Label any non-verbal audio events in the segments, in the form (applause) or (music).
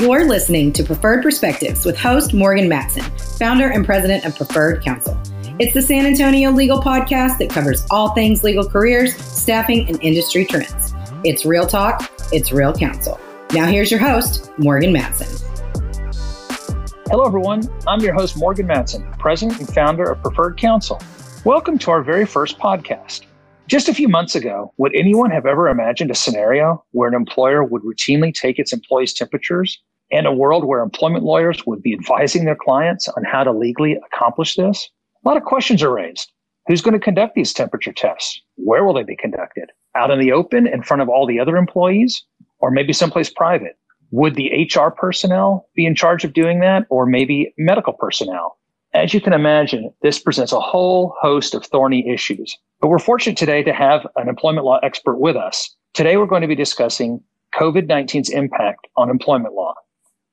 You're listening to Preferred Perspectives with host Morgan Matson, founder and president of Preferred Counsel. It's the San Antonio legal podcast that covers all things legal careers, staffing, and industry trends. It's real talk, it's real counsel. Now, here's your host, Morgan Matson. Hello, everyone. I'm your host, Morgan Matson, president and founder of Preferred Counsel. Welcome to our very first podcast. Just a few months ago, would anyone have ever imagined a scenario where an employer would routinely take its employees' temperatures and a world where employment lawyers would be advising their clients on how to legally accomplish this? A lot of questions are raised. Who's going to conduct these temperature tests? Where will they be conducted? Out in the open in front of all the other employees or maybe someplace private? Would the HR personnel be in charge of doing that or maybe medical personnel? As you can imagine, this presents a whole host of thorny issues. But we're fortunate today to have an employment law expert with us. Today, we're going to be discussing COVID 19's impact on employment law.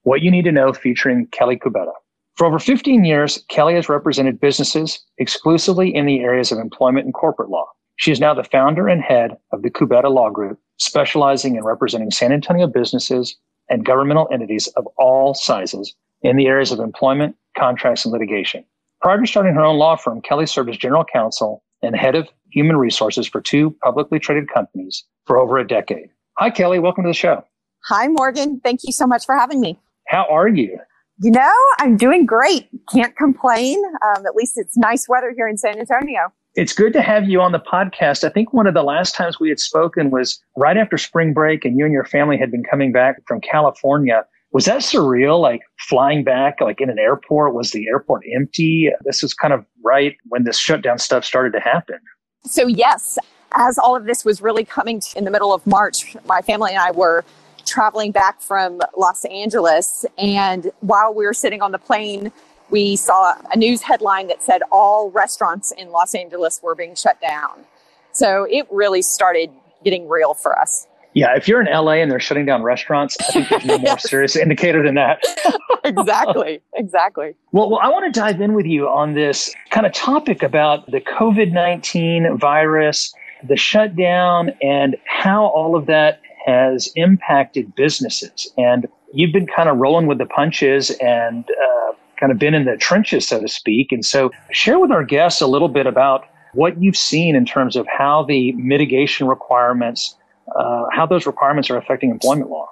What you need to know featuring Kelly Cubeta. For over 15 years, Kelly has represented businesses exclusively in the areas of employment and corporate law. She is now the founder and head of the Cubeta Law Group, specializing in representing San Antonio businesses and governmental entities of all sizes in the areas of employment, contracts, and litigation. Prior to starting her own law firm, Kelly served as general counsel and head of human resources for two publicly traded companies for over a decade. Hi, Kelly. Welcome to the show. Hi, Morgan. Thank you so much for having me. How are you? You know, I'm doing great. Can't complain. Um, at least it's nice weather here in San Antonio. It's good to have you on the podcast. I think one of the last times we had spoken was right after spring break, and you and your family had been coming back from California was that surreal like flying back like in an airport was the airport empty this was kind of right when this shutdown stuff started to happen so yes as all of this was really coming in the middle of march my family and i were traveling back from los angeles and while we were sitting on the plane we saw a news headline that said all restaurants in los angeles were being shut down so it really started getting real for us yeah, if you're in LA and they're shutting down restaurants, I think there's no (laughs) more serious indicator than that. (laughs) (laughs) exactly, exactly. Well, well, I want to dive in with you on this kind of topic about the COVID 19 virus, the shutdown, and how all of that has impacted businesses. And you've been kind of rolling with the punches and uh, kind of been in the trenches, so to speak. And so, share with our guests a little bit about what you've seen in terms of how the mitigation requirements uh, how those requirements are affecting employment law.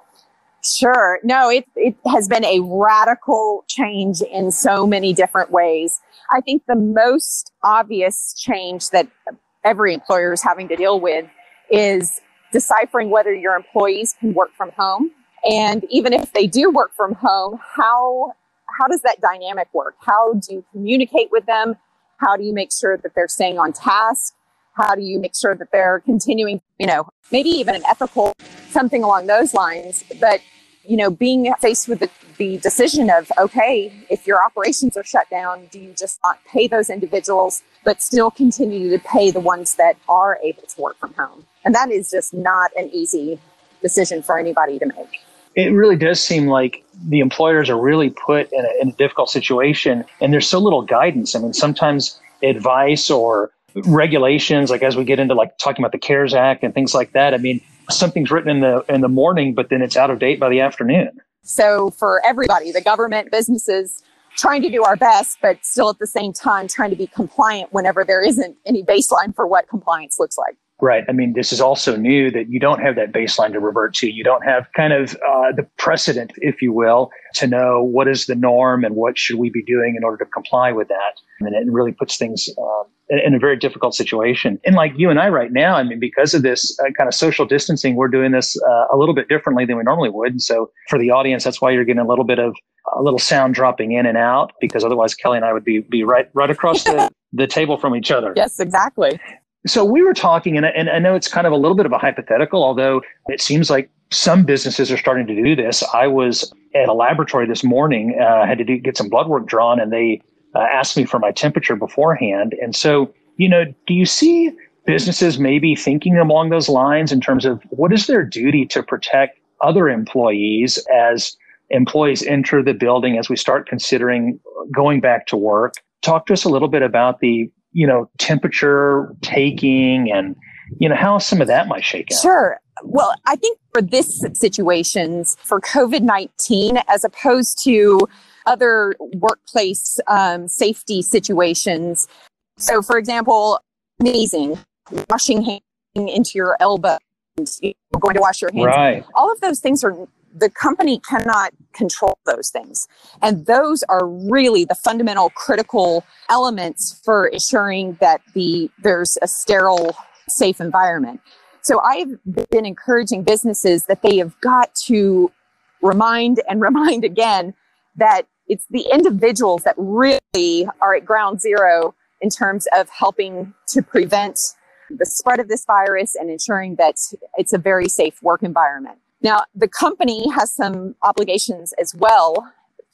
Sure. No, it, it has been a radical change in so many different ways. I think the most obvious change that every employer is having to deal with is deciphering whether your employees can work from home. And even if they do work from home, how, how does that dynamic work? How do you communicate with them? How do you make sure that they're staying on task? How do you make sure that they're continuing, you know, maybe even an ethical, something along those lines. But, you know, being faced with the, the decision of, okay, if your operations are shut down, do you just not pay those individuals, but still continue to pay the ones that are able to work from home? And that is just not an easy decision for anybody to make. It really does seem like the employers are really put in a, in a difficult situation and there's so little guidance. I mean, sometimes advice or regulations, like as we get into like talking about the CARES Act and things like that. I mean, something's written in the in the morning, but then it's out of date by the afternoon. So for everybody, the government, businesses, trying to do our best, but still at the same time trying to be compliant whenever there isn't any baseline for what compliance looks like. Right. I mean, this is also new that you don't have that baseline to revert to. You don't have kind of uh, the precedent, if you will, to know what is the norm and what should we be doing in order to comply with that. And it really puts things uh, in a very difficult situation. And like you and I right now, I mean, because of this uh, kind of social distancing, we're doing this uh, a little bit differently than we normally would. And so for the audience, that's why you're getting a little bit of a little sound dropping in and out because otherwise Kelly and I would be, be right, right across the, (laughs) the table from each other. Yes, exactly. So we were talking, and I, and I know it's kind of a little bit of a hypothetical, although it seems like some businesses are starting to do this. I was at a laboratory this morning, uh, had to do, get some blood work drawn, and they uh, asked me for my temperature beforehand. And so, you know, do you see businesses maybe thinking along those lines in terms of what is their duty to protect other employees as employees enter the building as we start considering going back to work? Talk to us a little bit about the you know, temperature taking and, you know, how some of that might shake out. Sure. Well, I think for this situations for COVID 19, as opposed to other workplace um, safety situations. So, for example, amazing washing hands into your elbow, you know, going to wash your hands. Right. All of those things are the company cannot control those things. And those are really the fundamental critical elements for ensuring that the there's a sterile, safe environment. So I've been encouraging businesses that they have got to remind and (laughs) remind again that it's the individuals that really are at ground zero in terms of helping to prevent the spread of this virus and ensuring that it's a very safe work environment. Now, the company has some obligations as well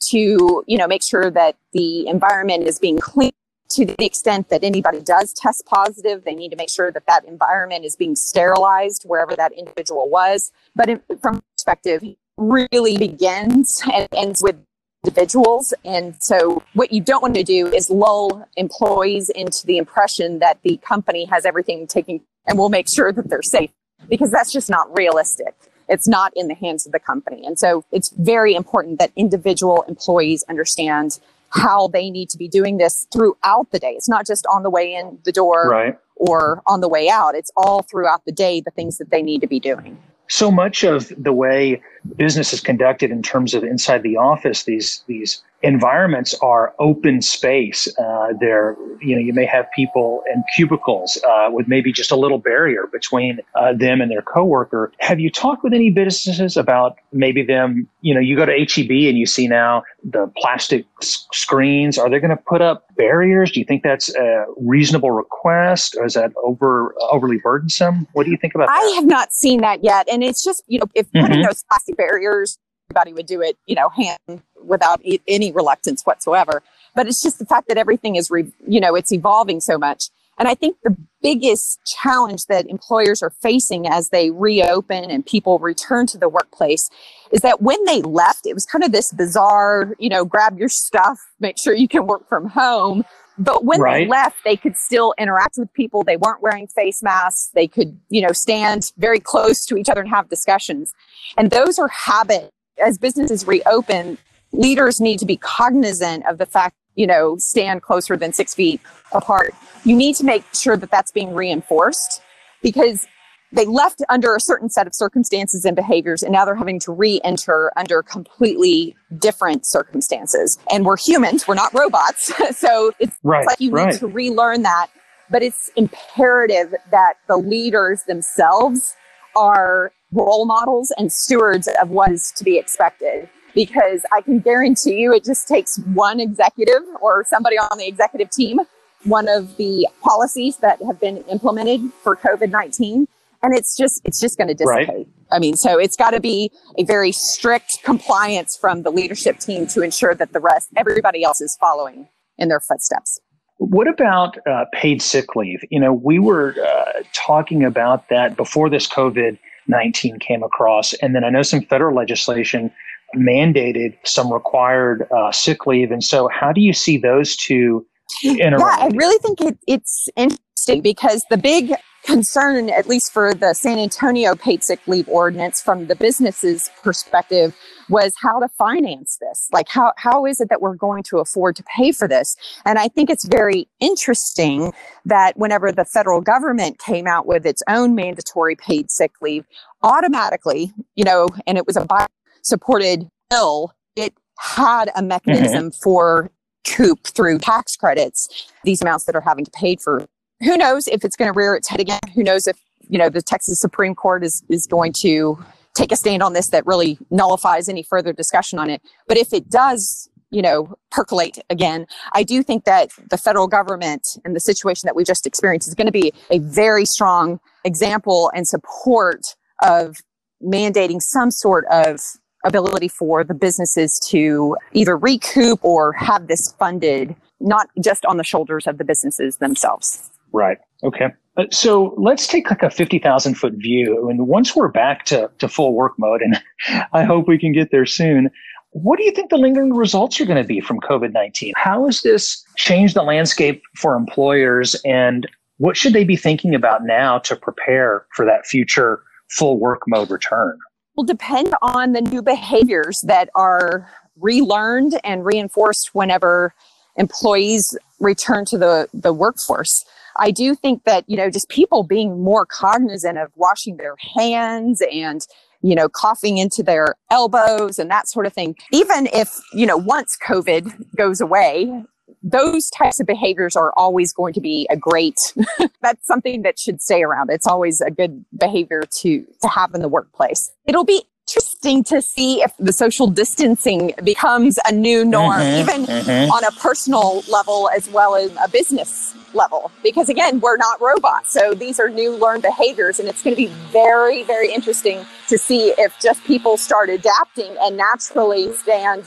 to, you know, make sure that the environment is being clean to the extent that anybody does test positive, they need to make sure that that environment is being sterilized wherever that individual was. But in, from perspective, really begins and ends with individuals. And so what you don't want to do is lull employees into the impression that the company has everything taken and will make sure that they're safe because that's just not realistic. It's not in the hands of the company. And so it's very important that individual employees understand how they need to be doing this throughout the day. It's not just on the way in the door right. or on the way out. It's all throughout the day, the things that they need to be doing. So much of the way business is conducted in terms of inside the office, these these environments are open space. Uh, they're, you know, you may have people in cubicles uh, with maybe just a little barrier between uh, them and their coworker. Have you talked with any businesses about maybe them, you know, you go to HEB and you see now the plastic s- screens. Are they going to put up barriers? Do you think that's a reasonable request or is that over overly burdensome? What do you think about that? I that? have not seen that yet. And it's just, you know, if putting Mhm. those plastic barriers, everybody would do it, you know, hand without e- any reluctance whatsoever. But it's just the fact that everything is, re- you know, it's evolving so much. And I think the biggest challenge that employers are facing as they reopen and people return to the workplace is that when they left, it was kind of this bizarre, you know, grab your stuff, make sure you can work from home. But when Right. they left, they could still interact with people. They weren't wearing face masks. They could, you know, stand very close to each other and have discussions. And those are habits. As businesses reopen, leaders need to be cognizant of the fact, you know, stand closer than six feet apart. You need to make sure that that's being reinforced because they left under a certain set of circumstances and behaviors, and now they're having to re enter under completely different circumstances. And we're humans, we're not robots. (laughs) so it's Right, like you right. need to relearn that. But it's imperative that the leaders themselves are role models and stewards of what is to be expected. Because I can guarantee you it just takes one executive or somebody on the executive team, one of the policies that have been implemented for COVID 19, and it's just it's just going to Right. dissipate. I mean, so it's got to be a very strict compliance from the leadership team to ensure that the rest everybody else is following in their footsteps. What about uh, paid sick leave? You know, we were uh, talking about that before this COVID 19 came across. And then I know some federal legislation mandated some required uh, sick leave. And so, how do you see those two? Yeah, I really think it, it's interesting because the big concern, at least for the San Antonio paid sick leave ordinance from the business's perspective, was how to finance this. Like, how, how is it that we're going to afford to pay for this? And I think it's very interesting that whenever the federal government came out with its own mandatory paid sick leave, automatically, you know, and it was a bi- supported bill, it had a mechanism mm-hmm. for coop through tax credits these amounts that are having to pay for. Who knows if it's going to rear its head again? Who knows if you know the texas supreme court is is going to take a stand on this that really nullifies any further discussion on it. But if it does you know percolate again i do think that the federal government and the situation that we just experienced is going to be a very strong example and support of mandating some sort of ability for the businesses to either recoup or have this funded not just on the shoulders of the businesses themselves Right. Okay. Uh, so let's take like a 50,000 foot view. And once we're back to, to full work mode, and (laughs) I hope we can get there soon, what do you think the lingering results are going to be from COVID 19? How has this changed the landscape for employers? And what should they be thinking about now to prepare for that future full work mode return? Will depend on the new behaviors that are relearned and reinforced whenever employees return to the, the workforce. I do think that, you know, just people being more cognizant of washing their hands and, you know, coughing into their elbows and that sort of thing. Even if, you know, once COVID goes away, those types of behaviors are always going to be a great (laughs) that's something that should stay around it's always a good behavior to to have in the workplace it'll be interesting to see if the social distancing becomes a new norm, mm-hmm, even mm-hmm. on a personal level as well as a business level. Because again, we're not robots. So these are new learned behaviors. And it's going to be very, very interesting to see if just people start adapting and naturally stand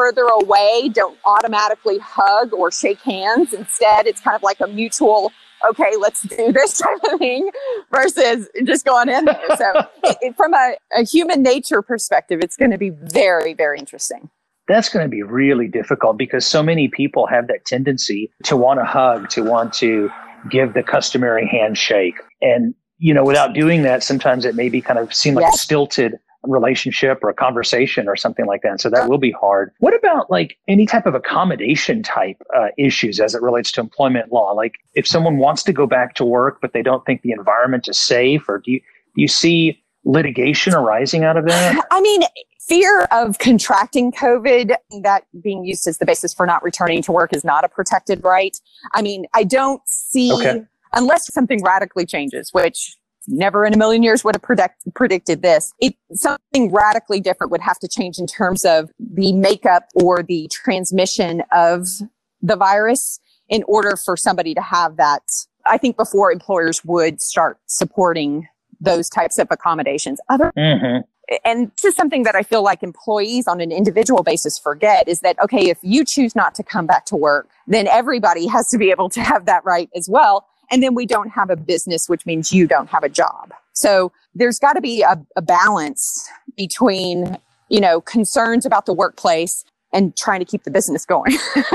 further away, don't automatically hug or shake hands. Instead, it's kind of like a mutual okay, let's do this (laughs) type of thing versus just going in there. So, it, it, from a, a human nature perspective, it's going to be very, very interesting. That's going to be really difficult because so many people have that tendency to want to hug, to want to give the customary handshake. And, you know, without doing that, sometimes it may be kind of seem like yes. stilted relationship or a conversation or something like that. So that will be hard. What about like any type of accommodation type uh, issues as it relates to employment law? Like if someone wants to go back to work, but they don't think the environment is safe, or do you, do you see litigation arising out of that? I mean, fear of contracting COVID, that being used as the basis for not returning to work is not a protected right. I mean, I don't see, okay. unless something radically changes, which never in a million years would have predict, predicted this. It, something radically different would have to change in terms of the makeup or the transmission of the virus in order for somebody to have that. I think before employers would start supporting those types of accommodations. Other, mm-hmm. and this is something that I feel like employees on an individual basis forget is that, okay, if you choose not to come back to work, then everybody has to be able to have that right as well. And then we don't have a business, which means you don't have a job. So there's got to be a, a balance between, you know, concerns about the workplace and trying to keep the business going. (laughs)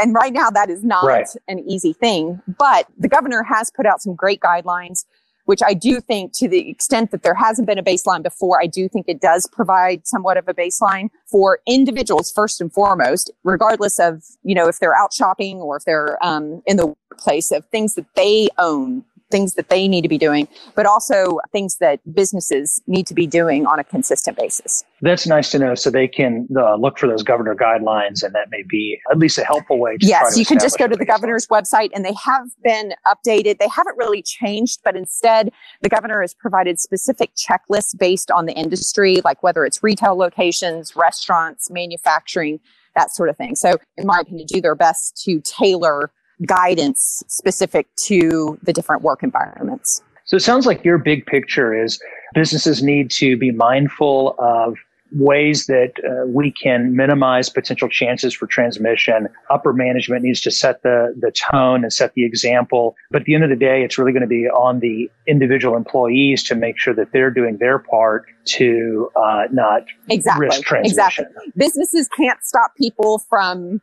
and right now that is not right. an easy thing, but the governor has put out some great guidelines which I do think to the extent that there hasn't been a baseline before, I do think it does provide somewhat of a baseline for individuals first and foremost, regardless of, you know, if they're out shopping or if they're um, in the workplace of things that they own things that they need to be doing, but also things that businesses need to be doing on a consistent basis. That's nice to know. So they can uh, look for those governor guidelines, and that may be at least a helpful way. To yes, to you can just go to the governor's website, and they have been updated. They haven't really changed, but instead, the governor has provided specific checklists based on the industry, like whether it's retail locations, restaurants, manufacturing, that sort of thing. So, in my opinion, do their best to tailor guidance specific to the different work environments. So it sounds like your big picture is businesses need to be mindful of ways that uh, we can minimize potential chances for transmission. Upper management needs to set the, the tone and set the example. But at the end of the day, it's really going to be on the individual employees to make sure that they're doing their part to uh, not exactly. risk transmission. Exactly. Businesses can't stop people from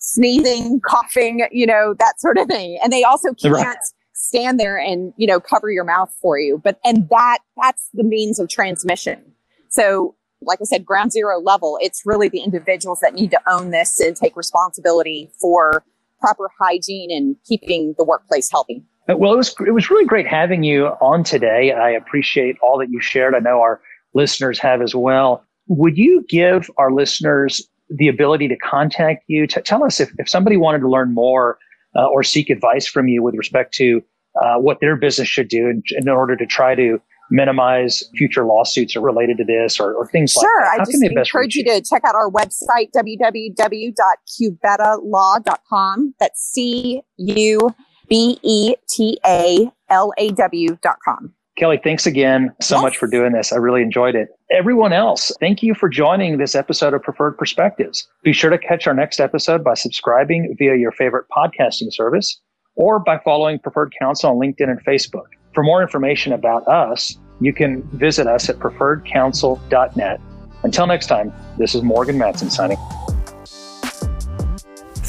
sneezing, coughing, you know, that sort of thing. And they also can't right. stand there and, you know, cover your mouth for you. But, and that, that's the means of transmission. So, like I said, ground zero level, it's really the individuals that need to own this and take responsibility for proper hygiene and keeping the workplace healthy. Uh, well, it was, it was really great having you on today. I appreciate all that you shared. I know our listeners have as well. Would you give our listeners the ability to contact you. T- tell us if, if somebody wanted to learn more uh, or seek advice from you with respect to uh, what their business should do in, in, order to try to minimize future lawsuits related to this or, or things sure, like that. Sure. I just encourage you to check out our website, www.cubetalaw.com. That's C U B E T A L A W.com. Kelly, thanks again so yes. much for doing this. I really enjoyed it. Everyone else, thank you for joining this episode of Preferred Perspectives. Be sure to catch our next episode by subscribing via your favorite podcasting service or by following Preferred Counsel on LinkedIn and Facebook. For more information about us, you can visit us at preferredcounsel.net. Until next time, this is Morgan Matson signing.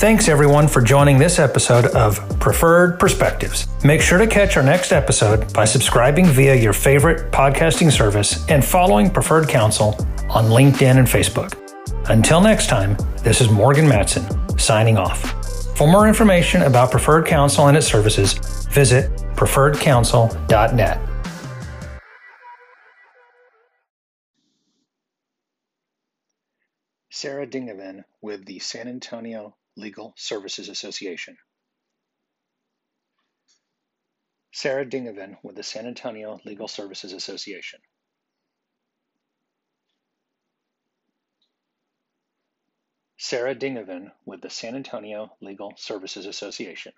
Thanks everyone for joining this episode of Preferred Perspectives. Make sure to catch our next episode by subscribing via your favorite podcasting service and following Preferred Counsel on LinkedIn and Facebook. Until next time, this is Morgan Matson signing off. For more information about Preferred Counsel and its services, visit preferredcounsel.net. Sarah Dingavan with the San Antonio Legal Services Association. Sarah Dingavan with the San Antonio Legal Services Association. Sarah Dingavan with the San Antonio Legal Services Association.